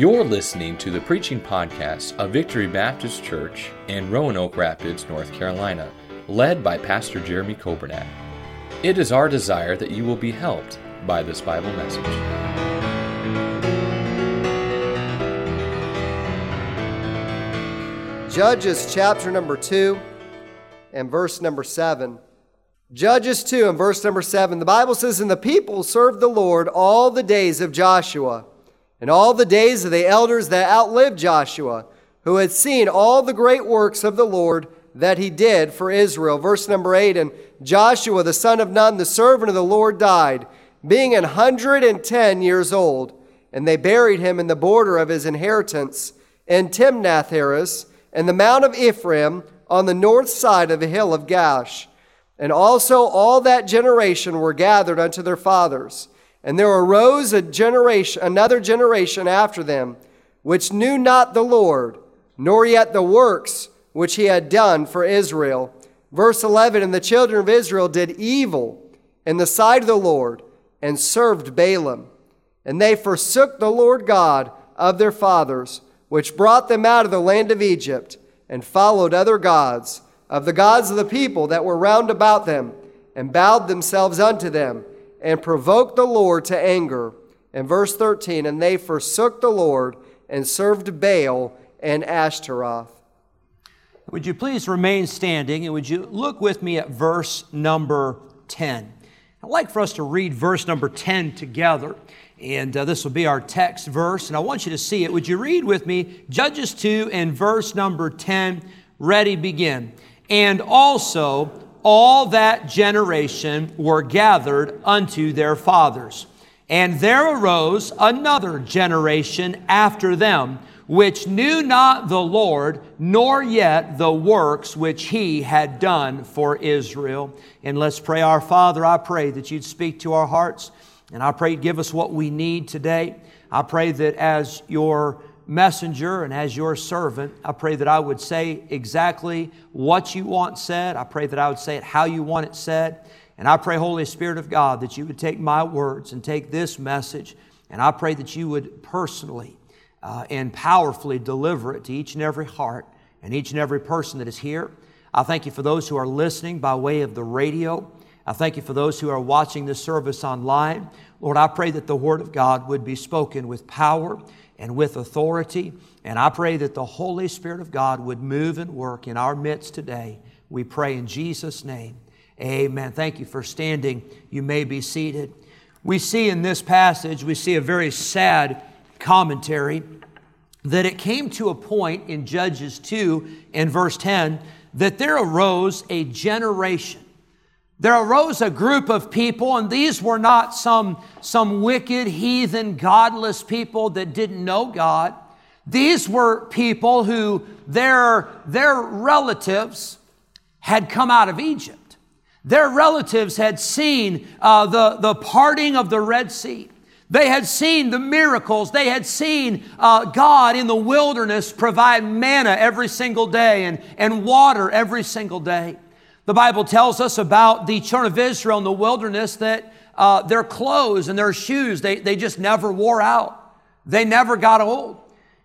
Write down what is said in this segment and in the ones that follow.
You're listening to the preaching podcast of Victory Baptist Church in Roanoke Rapids, North Carolina, led by Pastor Jeremy Coburnack. It is our desire that you will be helped by this Bible message. Judges chapter number 2 and verse number 7. Judges 2 and verse number 7. The Bible says, And the people served the Lord all the days of Joshua, and all the days of the elders that outlived Joshua, who had seen all the great works of the Lord that he did for Israel. Verse number 8. And Joshua the son of Nun, the servant of the Lord, died, being an hundred and ten years old. And they buried him in the border of his inheritance in Timnath Heres, and the Mount of Ephraim on the north side of the hill of Gaash. And also all that generation were gathered unto their fathers. And there arose a generation, another generation after them, which knew not the Lord, nor yet the works which he had done for Israel. Verse 11 And the children of Israel did evil in the sight of the Lord, and served Baalim. And they forsook the Lord God of their fathers, which brought them out of the land of Egypt, and followed other gods, of the gods of the people that were round about them, and bowed themselves unto them, and provoked the Lord to anger. And verse 13, and they forsook the Lord, and served Baal and Ashtaroth. Would you please remain standing and would you look with me at verse number 10? I'd like for us to read verse number 10 together. And uh, this will be our text verse, and I want you to see it. Would you read with me Judges 2 and verse number 10? Ready, begin. And also all that generation were gathered unto their fathers. And there arose another generation after them, which knew not the Lord, nor yet the works which he had done for Israel. And let's pray, Our Father, I pray that you'd speak to our hearts. And I pray, give us what we need today. I pray that as your messenger and as your servant, I pray that I would say exactly what you want said. I pray that I would say it how you want it said. And I pray, Holy Spirit of God, that you would take my words and take this message. And I pray that you would personally uh, and powerfully deliver it to each and every heart and each and every person that is here. I thank you for those who are listening by way of the radio. I thank you for those who are watching this service online. Lord, I pray that the Word of God would be spoken with power and with authority. And I pray that the Holy Spirit of God would move and work in our midst today. We pray in Jesus' name. Amen. Thank you for standing. You may be seated. We see in this passage, we see a very sad commentary that it came to a point in Judges 2 and verse 10 that there arose a generation there arose a group of people, and these were not some, some wicked, heathen, godless people that didn't know God. These were people who their, their relatives had come out of Egypt. Their relatives had seen uh, the, the parting of the Red Sea. They had seen the miracles. They had seen uh, God in the wilderness provide manna every single day and, and water every single day. The Bible tells us about the children of Israel in the wilderness that uh, their clothes and their shoes, they, they just never wore out. They never got old.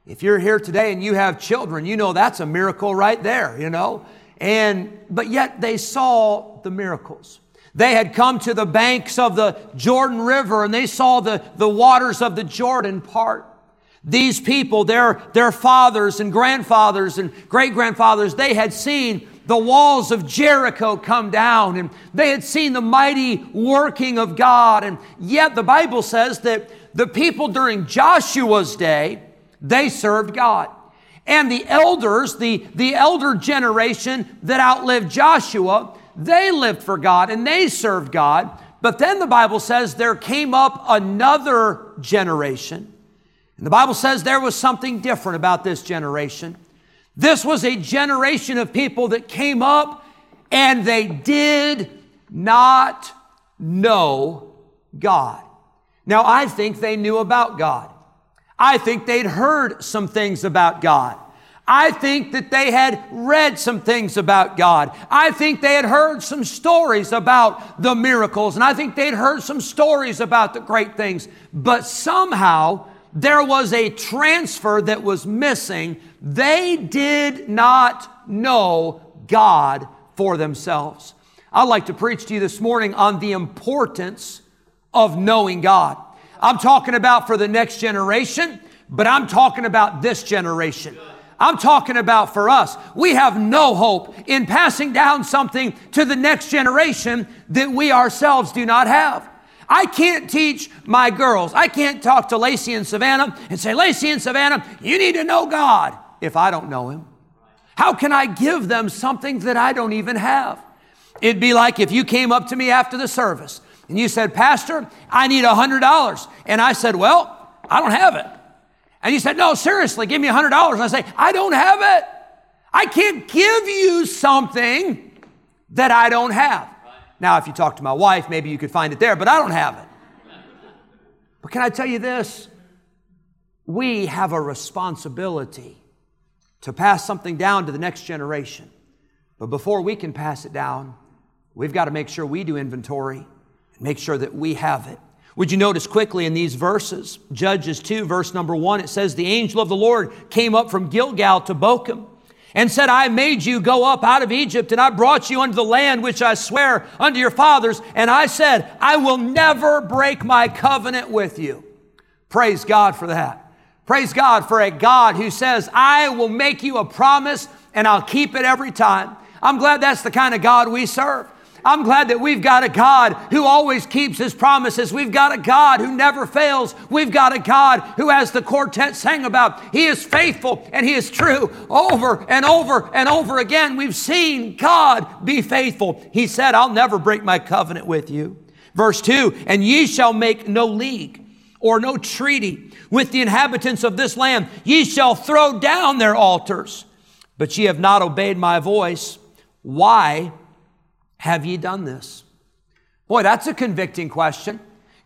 If you're here today and you have children, you know that's a miracle right there, you know. And but yet they saw the miracles. They had come to the banks of the Jordan River and they saw the, the waters of the Jordan part. These people, their, their fathers and grandfathers and great grandfathers, they had seen the walls of Jericho come down and they had seen the mighty working of God. And yet the Bible says that the people during Joshua's day, they served God. And the elders, the, the elder generation that outlived Joshua, they lived for God and they served God. But then the Bible says there came up another generation. And the Bible says there was something different about this generation. This was a generation of people that came up and they did not know God. Now, I think they knew about God. I think they'd heard some things about God. I think that they had read some things about God. I think they had heard some stories about the miracles, and I think they'd heard some stories about the great things. But somehow there was a transfer that was missing. They did not know God for themselves. I'd like to preach to you this morning on the importance of knowing God. I'm talking about for the next generation, but I'm talking about this generation. I'm talking about for us. We have no hope in passing down something to the next generation that we ourselves do not have. I can't teach my girls. I can't talk to Lacey and Savannah and say, Lacey and Savannah, you need to know God if I don't know Him. How can I give them something that I don't even have? It'd be like if you came up to me after the service and you said, Pastor, I need a $100. And I said, Well, I don't have it. And you said, No, seriously, give me a $100. And I say, I don't have it. I can't give you something that I don't have. Now, if you talk to my wife, maybe you could find it there, but I don't have it. But can I tell you this? We have a responsibility to pass something down to the next generation. But before we can pass it down, we've got to make sure we do inventory and make sure that we have it. Would you notice quickly in these verses, Judges 2, verse number 1, it says, The angel of the Lord came up from Gilgal to Bochim and said, I made you go up out of Egypt, and I brought you unto the land which I swear unto your fathers. And I said, I will never break my covenant with you. Praise God for that. Praise God for a God who says, I will make you a promise and I'll keep it every time. I'm glad that's the kind of God we serve. I'm glad that we've got a God who always keeps his promises. We've got a God who never fails. We've got a God who, as the quartet sang about, he is faithful and he is true over and over and over again. We've seen God be faithful. He said, I'll never break my covenant with you. Verse 2 And ye shall make no league or no treaty with the inhabitants of this land. Ye shall throw down their altars, but ye have not obeyed my voice. Why have ye done this? Boy, that's a convicting question.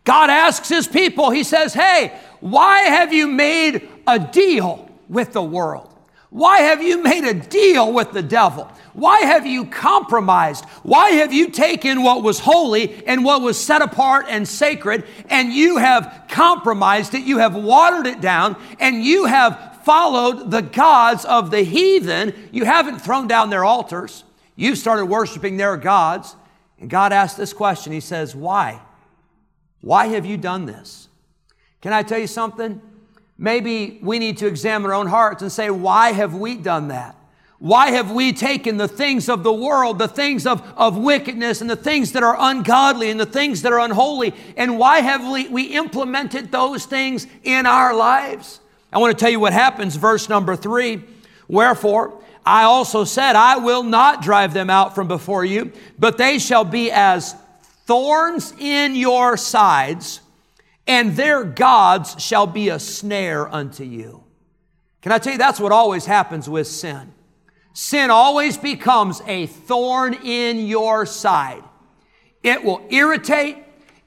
God asks his people, he says, Hey, why have you made a deal with the world? Why have you made a deal with the devil? Why have you compromised? Why have you taken what was holy and what was set apart and sacred and you have compromised it? You have watered it down and you have followed the gods of the heathen. You haven't thrown down their altars. You've started worshiping their gods. And God asked this question He says, Why? Why have you done this? Can I tell you something? Maybe we need to examine our own hearts and say, Why have we done that? Why have we taken the things of the world, the things of, of wickedness, and the things that are ungodly and the things that are unholy, and why have we, we implemented those things in our lives? I want to tell you what happens, verse number three. Wherefore, I also said, I will not drive them out from before you, but they shall be as thorns in your sides, and their gods shall be a snare unto you. Can I tell you, that's what always happens with sin. Sin always becomes a thorn in your side. It will irritate,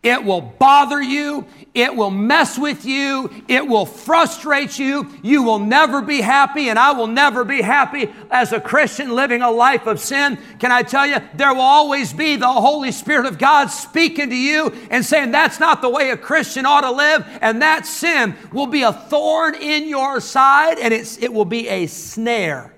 it will bother you. It will mess with you. It will frustrate you. You will never be happy, and I will never be happy as a Christian living a life of sin. Can I tell you, there will always be the Holy Spirit of God speaking to you and saying, That's not the way a Christian ought to live. And that sin will be a thorn in your side, and it's, it will be a snare.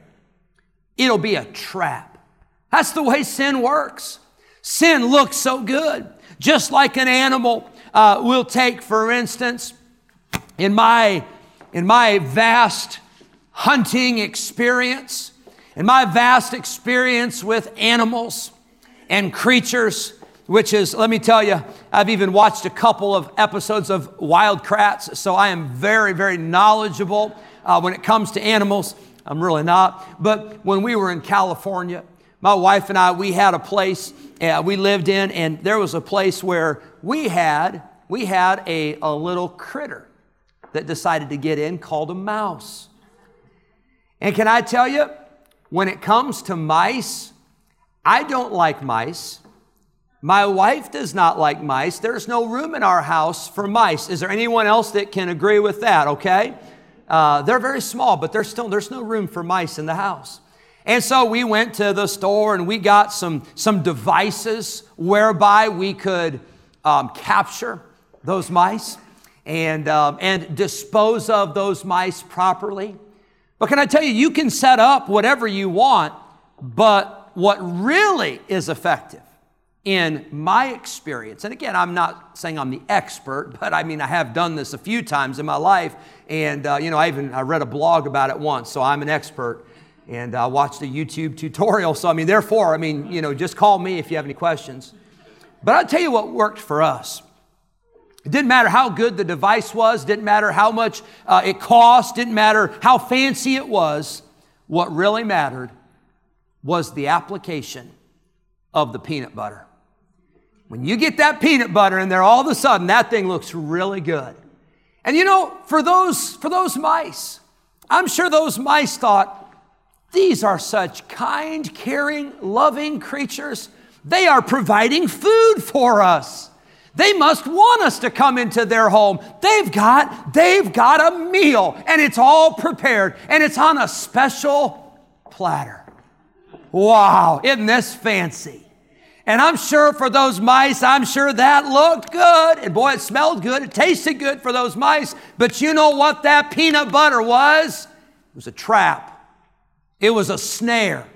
It'll be a trap. That's the way sin works. Sin looks so good. Just like an animal uh, will take, for instance, in my, in my vast hunting experience, in my vast experience with animals and creatures, which is, let me tell you, I've even watched a couple of episodes of Wild Kratts, so I am very, very knowledgeable uh, when it comes to animals. I'm really not. But when we were in California, my wife and I, we had a place uh, we lived in, and there was a place where we had we had a, a little critter that decided to get in called a mouse. And can I tell you, when it comes to mice, I don't like mice. My wife does not like mice. There's no room in our house for mice. Is there anyone else that can agree with that? Okay. Uh, they're very small, but there's still there's no room for mice in the house. And so we went to the store and we got some, some devices whereby we could um, capture those mice. and, um, and dispose of those mice properly. But can I tell you, you can set up whatever you want, but what really is effective in my experience, and again, I'm not saying I'm the expert, but I mean, I have done this a few times in my life. And, uh, you know, I even I read a blog about it once, so I'm an expert. And I watched a YouTube tutorial. So, I mean, therefore, I mean, you know, just call me if you have any questions. But I'll tell you what worked for us. It didn't matter how good the device was, didn't matter how much uh, it cost, didn't matter how fancy it was. What really mattered was the application of the peanut butter. When you get that peanut butter in there, all of a sudden that thing looks really good. And you know, for those, for those mice, I'm sure those mice thought, these are such kind, caring, loving creatures. They are providing food for us. They must want us to come into their home. They've got, they've got a meal and it's all prepared and it's on a special platter. Wow, isn't this fancy? And I'm sure for those mice, I'm sure that looked good. And boy, it smelled good. It tasted good for those mice. But you know what that peanut butter was? It was a trap. It was a snare.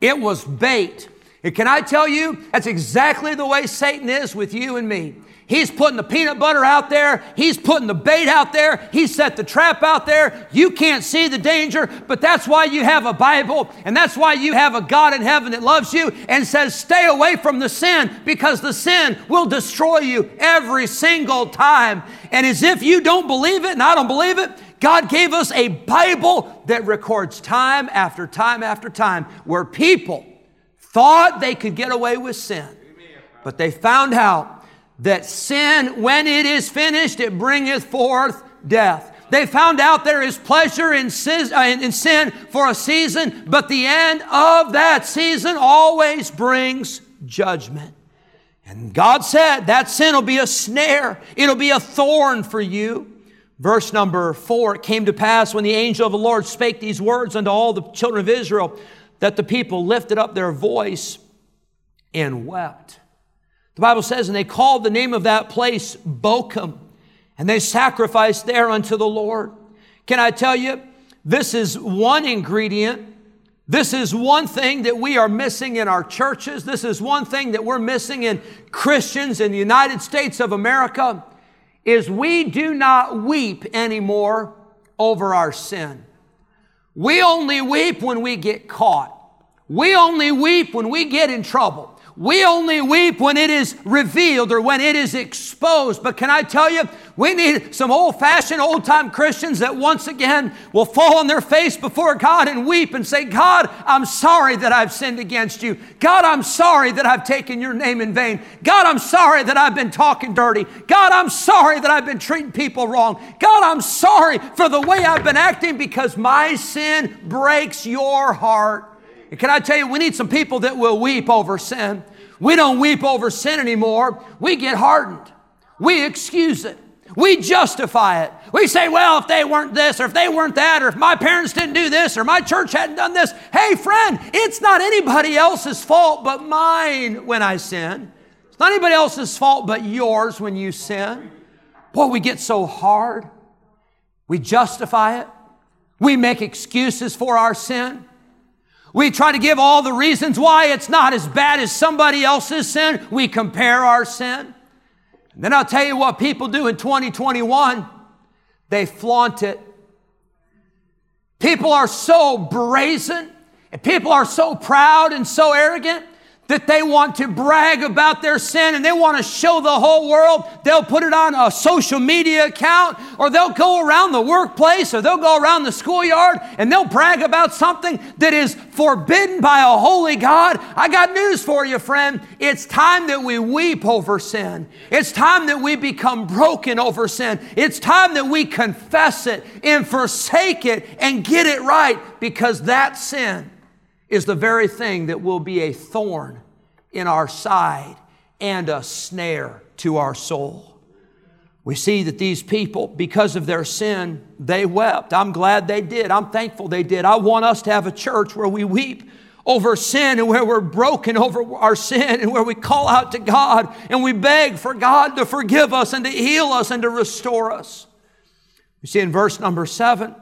It was bait. And can I tell you, that's exactly the way Satan is with you and me. He's putting the peanut butter out there. He's putting the bait out there. He set the trap out there. You can't see the danger, but that's why you have a Bible and that's why you have a God in heaven that loves you and says, stay away from the sin because the sin will destroy you every single time. And as if you don't believe it and I don't believe it, God gave us a Bible that records time after time after time where people thought they could get away with sin, but they found out that sin, when it is finished, it bringeth forth death. They found out there is pleasure in sin, uh, for a season, but the end of that season always brings judgment. And God said that sin will be a snare, it'll be a thorn for you. Verse number four it came to pass when the angel of the Lord spake these words unto all the children of Israel that the people lifted up their voice and wept. The Bible says, and they called the name of that place Bochim, and they sacrificed there unto the Lord. Can I tell you, this is one ingredient. This is one thing that we are missing in our churches. This is one thing that we're missing in Christians in the United States of America is we do not weep anymore over our sin. We only weep when we get caught. We only weep when we get in trouble. We only weep when it is revealed or when it is exposed. But can I tell you, we need some old fashioned, old time Christians that once again will fall on their face before God and weep and say, God, I'm sorry that I've sinned against you. God, I'm sorry that I've taken your name in vain. God, I'm sorry that I've been talking dirty. God, I'm sorry that I've been treating people wrong. God, I'm sorry for the way I've been acting because my sin breaks your heart. And can I tell you, we need some people that will weep over sin. We don't weep over sin anymore. We get hardened. We excuse it. We justify it. We say, well, if they weren't this, or if they weren't that, or if my parents didn't do this, or my church hadn't done this. Hey, friend, it's not anybody else's fault but mine when I sin. It's not anybody else's fault but yours when you sin. Boy, we get so hard. We justify it. We make excuses for our sin. We try to give all the reasons why it's not as bad as somebody else's sin. We compare our sin. And then I'll tell you what people do in 2021 they flaunt it. People are so brazen and people are so proud and so arrogant that they want to brag about their sin and they want to show the whole world. They'll put it on a social media account or they'll go around the workplace or they'll go around the schoolyard and they'll brag about something that is forbidden by a holy God. I got news for you, friend. It's time that we weep over sin. It's time that we become broken over sin. It's time that we confess it and forsake it and get it right because that sin is the very thing that will be a thorn in our side and a snare to our soul. We see that these people, because of their sin, they wept. I'm glad they did. I'm thankful they did. I want us to have a church where we weep over sin and where we're broken over our sin and where we call out to God and we beg for God to forgive us and to heal us and to restore us. You see in verse number seven,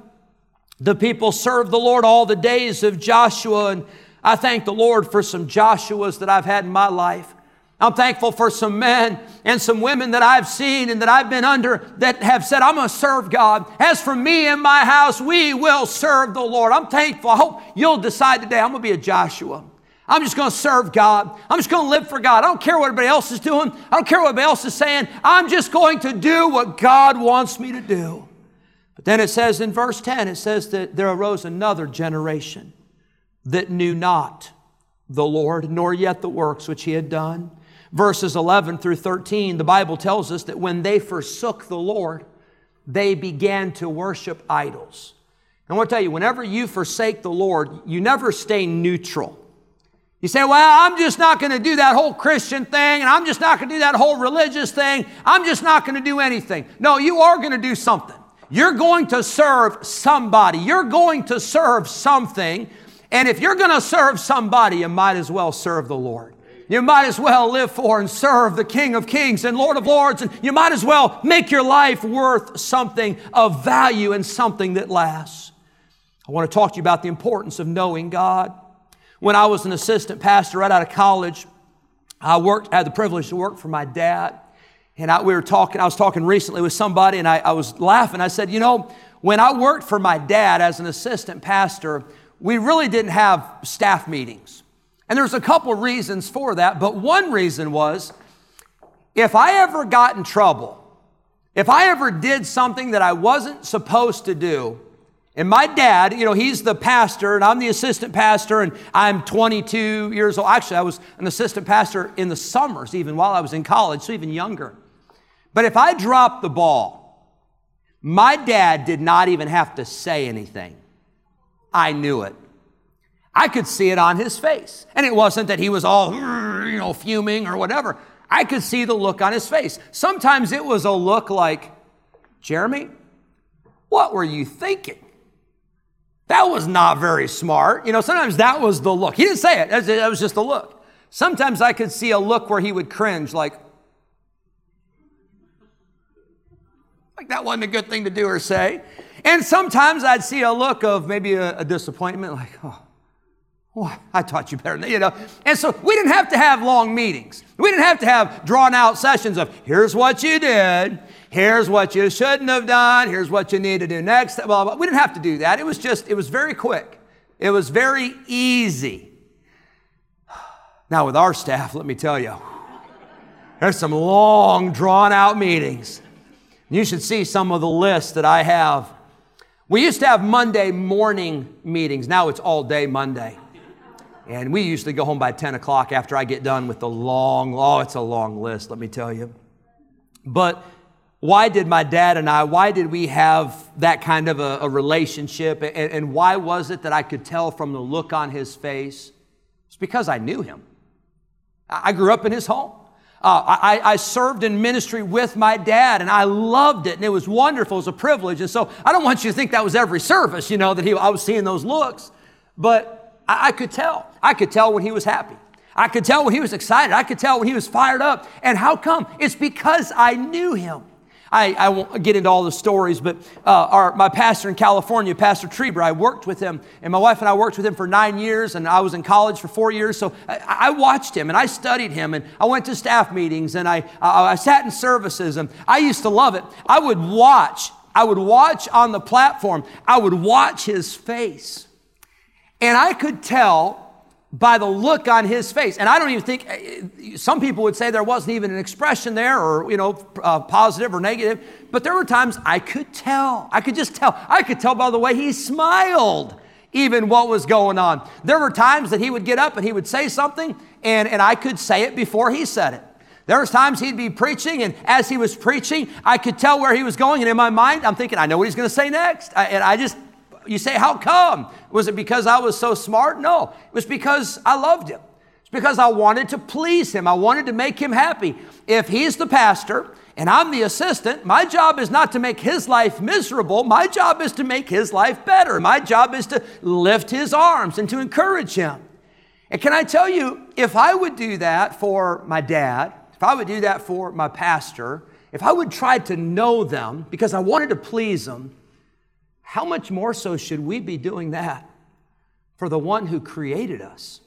the people served the Lord all the days of Joshua, and I thank the Lord for some Joshuas that I've had in my life. I'm thankful for some men and some women that I've seen and that I've been under that have said, I'm going to serve God. As for me and my house, we will serve the Lord. I'm thankful. I hope you'll decide today, I'm going to be a Joshua. I'm just going to serve God. I'm just going to live for God. I don't care what everybody else is doing. I don't care what everybody else is saying. I'm just going to do what God wants me to do. But then it says in verse 10, it says that there arose another generation that knew not the Lord, nor yet the works which he had done verses 11 through 13, the Bible tells us that when they forsook the Lord, they began to worship idols. I want to tell you, whenever you forsake the Lord, you never stay neutral. You say, well, I'm just not going to do that whole Christian thing, and I'm just not going to do that whole religious thing. I'm just not going to do anything. No, you are going to do something. You're going to serve somebody. You're going to serve something. And if you're going to serve somebody, you might as well serve the Lord you might as well live for and serve the King of Kings and Lord of Lords, and you might as well make your life worth something of value and something that lasts. I want to talk to you about the importance of knowing God. When I was an assistant pastor right out of college, I worked, I had the privilege to work for my dad. And I, we were talking, I was talking recently with somebody, and I, I was laughing. I said, You know, when I worked for my dad as an assistant pastor, we really didn't have staff meetings. And there's a couple of reasons for that, but one reason was if I ever got in trouble, if I ever did something that I wasn't supposed to do, and my dad, you know, he's the pastor and I'm the assistant pastor and I'm 22 years old. Actually, I was an assistant pastor in the summers, even while I was in college, so even younger. But if I dropped the ball, my dad did not even have to say anything. I knew it. I could see it on his face. And it wasn't that he was all, you know, fuming or whatever. I could see the look on his face. Sometimes it was a look like, Jeremy, what were you thinking? That was not very smart. You know, sometimes that was the look. He didn't say it, that was just a look. Sometimes I could see a look where he would cringe, like, like that wasn't a good thing to do or say. And sometimes I'd see a look of maybe a, a disappointment, like, oh, Oh, I taught you better, than you know. And so we didn't have to have long meetings. We didn't have to have drawn out sessions of here's what you did, here's what you shouldn't have done, here's what you need to do next. Blah, blah. We didn't have to do that. It was just, it was very quick. It was very easy. Now, with our staff, let me tell you, there's some long, drawn out meetings. You should see some of the lists that I have. We used to have Monday morning meetings. Now it's all day Monday. And we usually go home by 10 o'clock after I get done with the long, oh, it's a long list, let me tell you. But why did my dad and I, why did we have that kind of a, a relationship? And, and why was it that I could tell from the look on his face? It's because I knew him. I grew up in his home. Uh, I, I, served in ministry with my dad and I loved it and it was wonderful. It was a privilege. And so I don't want you to think that was every service, you know, that he, I was seeing those looks. But I, I could tell. I could tell when he was happy. I could tell when he was excited. I could tell when he was fired up. And how come? It's because I knew him. I, I won't get into all the stories, but uh, our, my pastor in California, Pastor Treber, I worked with him, and my wife and I worked with him for nine years, and I was in college for four years. So I, I watched him, and I studied him, and I went to staff meetings, and I, I, I sat in services, and I used to love it. I would watch, I would watch on the platform, I would watch his face. And I could tell by the look on his face. And I don't even think, eh, some people would say there wasn't even an expression there or, you know, uh, positive or negative. But there were times I could tell. I could just tell. I could tell by the way he smiled even what was going on. There were times that he would get up and he would say something and, and I could say it before he said it. There was times he'd be preaching, and as he was preaching, I could tell where he was going. And in my mind, I'm thinking, I know what he's going to say next. I, and I just, you say, How come? Was it because I was so smart? No, it was because I loved him. It's because I wanted to please him. I wanted to make him happy. If he's the pastor and I'm the assistant, my job is not to make his life miserable. My job is to make his life better. My job is to lift his arms and to encourage him. And can I tell you, if I would do that for my dad, if I would do that for my pastor, if I would try to know them because I wanted to please them, how much more so should we be doing that for the one who created us?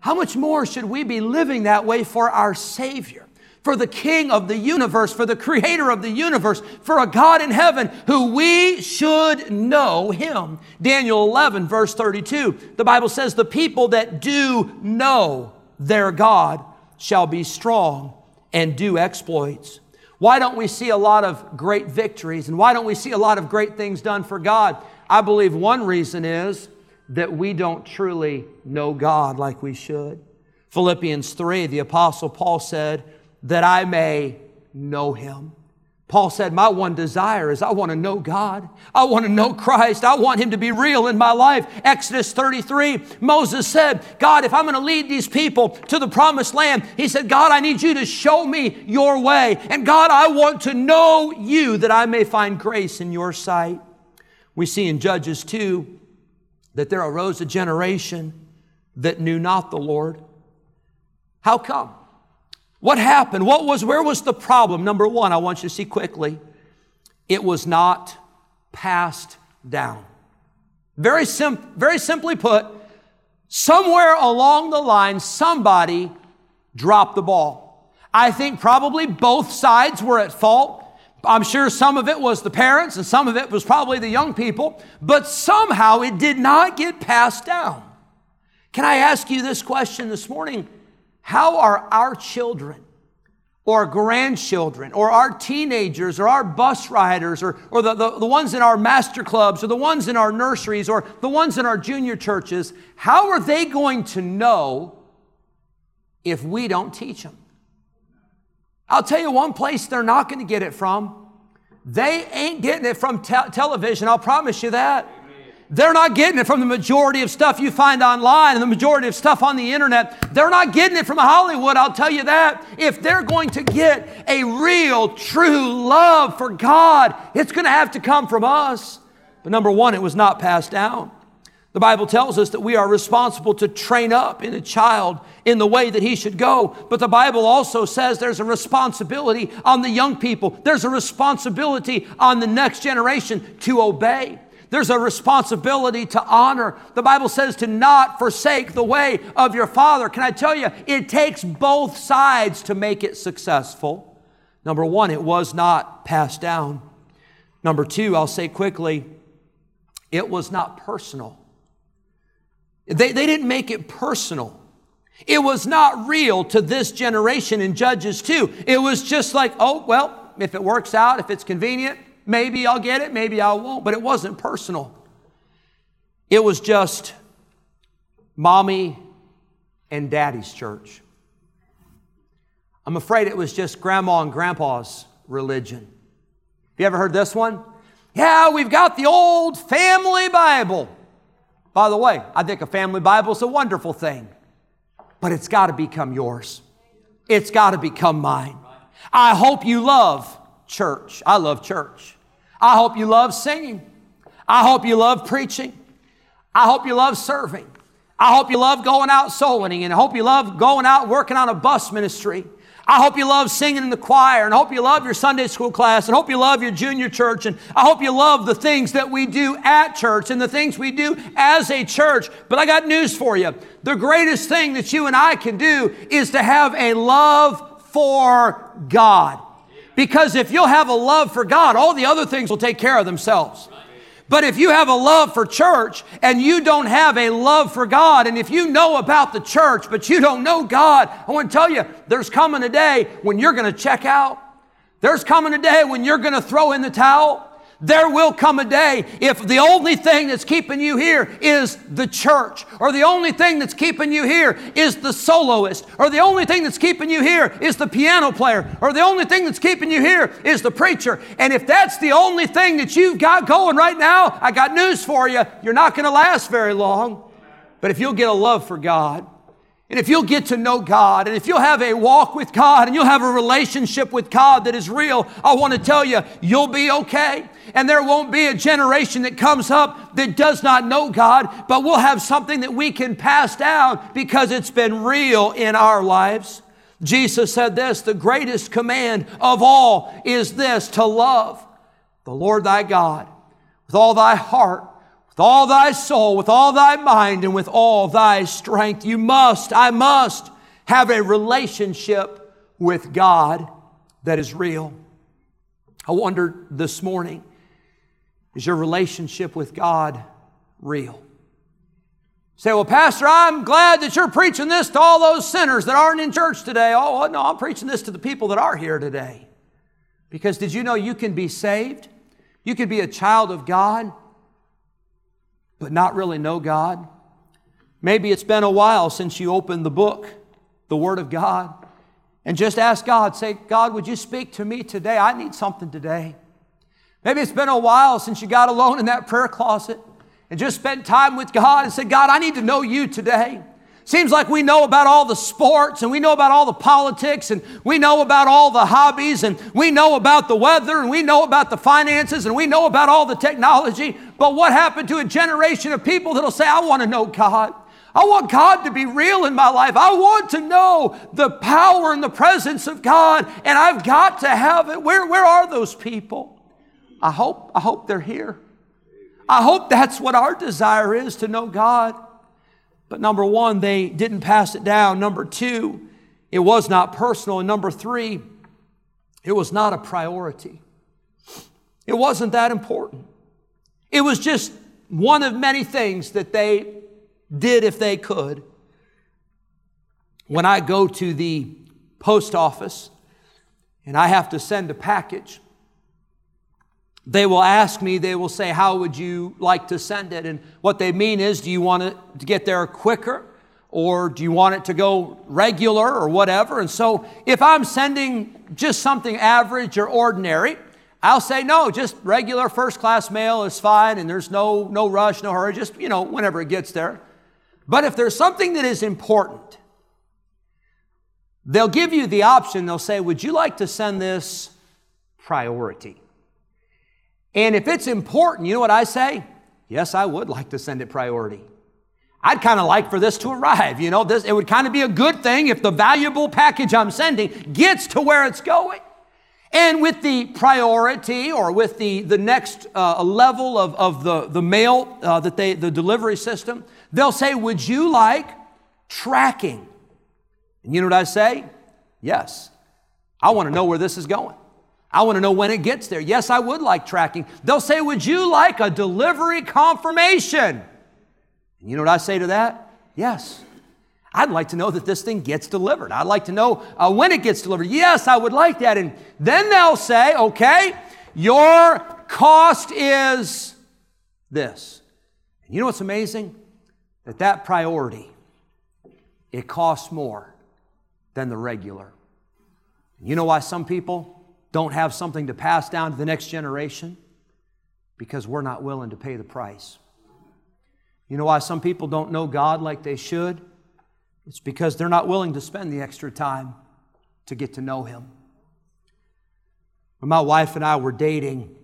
How much more should we be living that way for our Savior? for the King of the universe, for the Creator of the universe, for a God in heaven who we should know Him. Daniel 11, verse 32, the Bible says, The people that do know their God shall be strong and do exploits. Why don't we see a lot of great victories and why don't we see a lot of great things done for God? I believe one reason is that we don't truly know God like we should. Philippians 3, the Apostle Paul said, that I may know him. Paul said, My one desire is I want to know God. I want to know Christ. I want him to be real in my life. Exodus 33, Moses said, God, if I'm going to lead these people to the promised land, he said, God, I need you to show me your way. And God, I want to know you that I may find grace in your sight. We see in Judges 2 that there arose a generation that knew not the Lord. How come? What happened? What was, where was the problem? Number one, I want you to see quickly. It was not passed down. Very, sim- very simply put, somewhere along the line, somebody dropped the ball. I think probably both sides were at fault. I'm sure some of it was the parents and some of it was probably the young people, but somehow it did not get passed down. Can I ask you this question this morning? How are our children or grandchildren or our teenagers or our bus riders or, or the, the, the ones in our master clubs or the ones in our nurseries or the ones in our junior churches, how are they going to know if we don't teach them? I'll tell you one place they're not going to get it from. They ain't getting it from te- television, I'll promise you that. They're not getting it from the majority of stuff you find online and the majority of stuff on the internet. They're not getting it from Hollywood, I'll tell you that. If they're going to get a real, true love for God, it's going to have to come from us. But number one, it was not passed down. The Bible tells us that we are responsible to train up in a child in the way that he should go. But the Bible also says there's a responsibility on the young people, there's a responsibility on the next generation to obey. There's a responsibility to honor. The Bible says to not forsake the way of your father. Can I tell you, it takes both sides to make it successful. Number one, it was not passed down. Number two, I'll say quickly, it was not personal. They, they didn't make it personal. It was not real to this generation in Judges 2. It was just like, oh, well, if it works out, if it's convenient, Maybe I'll get it, maybe I won't, but it wasn't personal. It was just mommy and daddy's church. I'm afraid it was just grandma and grandpa's religion. Have you ever heard this one? Yeah, we've got the old family Bible. By the way, I think a family Bible is a wonderful thing, but it's got to become yours. It's got to become mine. I hope you love church. I love church. I hope you love singing. I hope you love preaching. I hope you love serving. I hope you love going out soul winning and I hope you love going out working on a bus ministry. I hope you love singing in the choir and I hope you love your Sunday school class and I hope you love your junior church and I hope you love the things that we do at church and the things we do as a church. But I got news for you. The greatest thing that you and I can do is to have a love for God. Because if you'll have a love for God, all the other things will take care of themselves. But if you have a love for church and you don't have a love for God, and if you know about the church but you don't know God, I want to tell you, there's coming a day when you're going to check out. There's coming a day when you're going to throw in the towel. There will come a day if the only thing that's keeping you here is the church, or the only thing that's keeping you here is the soloist, or the only thing that's keeping you here is the piano player, or the only thing that's keeping you here is the preacher. And if that's the only thing that you've got going right now, I got news for you. You're not going to last very long. But if you'll get a love for God, And if you'll get to know God, and if you'll have a walk with God, and you'll have a relationship with God that is real, I want to tell you, you'll be okay. And there won't be a generation that comes up that does not know God, but we'll have something that we can pass down because it's been real in our lives. Jesus said this the greatest command of all is this to love the Lord thy God with all thy heart with all thy soul, with all thy mind, and with all thy strength. You must, I must have a relationship with God that is real. I wondered this morning is your relationship with God real? Say, well, Pastor, I'm glad that you're preaching this to all those sinners that aren't in church today. Oh, no, I'm preaching this to the people that are here today. Because did you know you can be saved? You can be a child of God but not really know God. Maybe it's been a while since you opened the book, the Word of God, and just ask God, say, God, would you speak to me today? I need something today. Maybe it's been a while since you got alone in that prayer closet and just spent time with God and said, God, I need to know you today. Seems like we know about all the sports and we know about all the politics and we know about all the hobbies and we know about the weather and we know about the finances and we know about all the technology. But what happened to a generation of people that'll say, I want to know God? I want God to be real in my life. I want to know the power and the presence of God, and I've got to have it. Where, where are those people? I hope, I hope they're here. I hope that's what our desire is to know God. But number one, they didn't pass it down. Number two, it was not personal. And number three, it was not a priority. It wasn't that important. It was just one of many things that they did if they could. When I go to the post office and I have to send a package, they will ask me, they will say, How would you like to send it? And what they mean is, Do you want it to get there quicker? Or do you want it to go regular or whatever? And so if I'm sending just something average or ordinary, I'll say, no, just regular first class mail is fine and there's no, no rush, no hurry, just, you know, whenever it gets there. But if there's something that is important, they'll give you the option. They'll say, would you like to send this priority? And if it's important, you know what I say? Yes, I would like to send it priority. I'd kind of like for this to arrive. You know, this, it would kind of be a good thing if the valuable package I'm sending gets to where it's going. And with the priority or with the, the next uh, level of, of the, the mail uh, that they, the delivery system, they'll say, Would you like tracking? And you know what I say? Yes. I want to know where this is going. I want to know when it gets there. Yes, I would like tracking. They'll say, Would you like a delivery confirmation? And you know what I say to that? Yes. I'd like to know that this thing gets delivered. I'd like to know uh, when it gets delivered. Yes, I would like that. And then they'll say, Okay, your cost is this. And you know what's amazing? That that priority, it costs more than the regular. You know why some people don't have something to pass down to the next generation? Because we're not willing to pay the price. You know why some people don't know God like they should? It's because they're not willing to spend the extra time to get to know Him. When my wife and I were dating,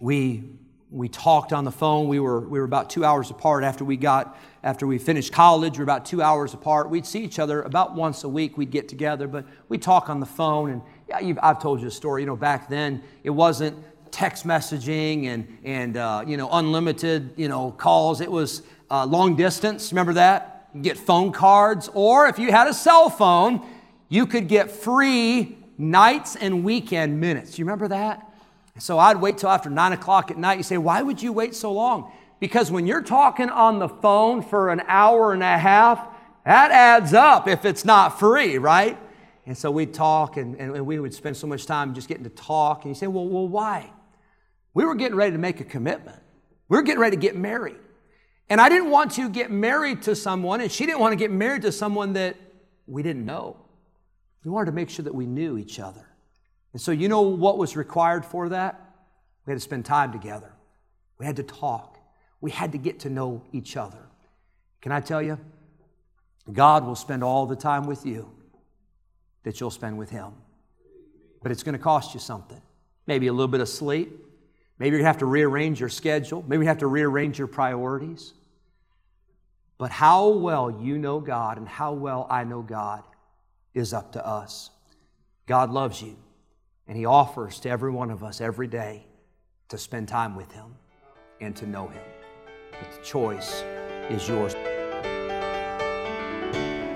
we, we talked on the phone. We were, we were about two hours apart after we got after we finished college. We were about two hours apart. We'd see each other about once a week. We'd get together, but we'd talk on the phone. And I've told you a story. You know, back then it wasn't text messaging and and uh, you know unlimited you know calls. It was uh, long distance. Remember that? You get phone cards, or if you had a cell phone, you could get free nights and weekend minutes. You remember that? So I'd wait till after nine o'clock at night. You say, why would you wait so long? Because when you're talking on the phone for an hour and a half, that adds up if it's not free, right? And so we'd talk and, and we would spend so much time just getting to talk. And you say, well, well, why? We were getting ready to make a commitment. We were getting ready to get married. And I didn't want to get married to someone, and she didn't want to get married to someone that we didn't know. We wanted to make sure that we knew each other. And so, you know what was required for that? We had to spend time together. We had to talk. We had to get to know each other. Can I tell you? God will spend all the time with you that you'll spend with Him. But it's going to cost you something. Maybe a little bit of sleep. Maybe you have to rearrange your schedule. Maybe you have to rearrange your priorities. But how well you know God and how well I know God is up to us. God loves you, and He offers to every one of us every day to spend time with Him and to know Him. But the choice is yours.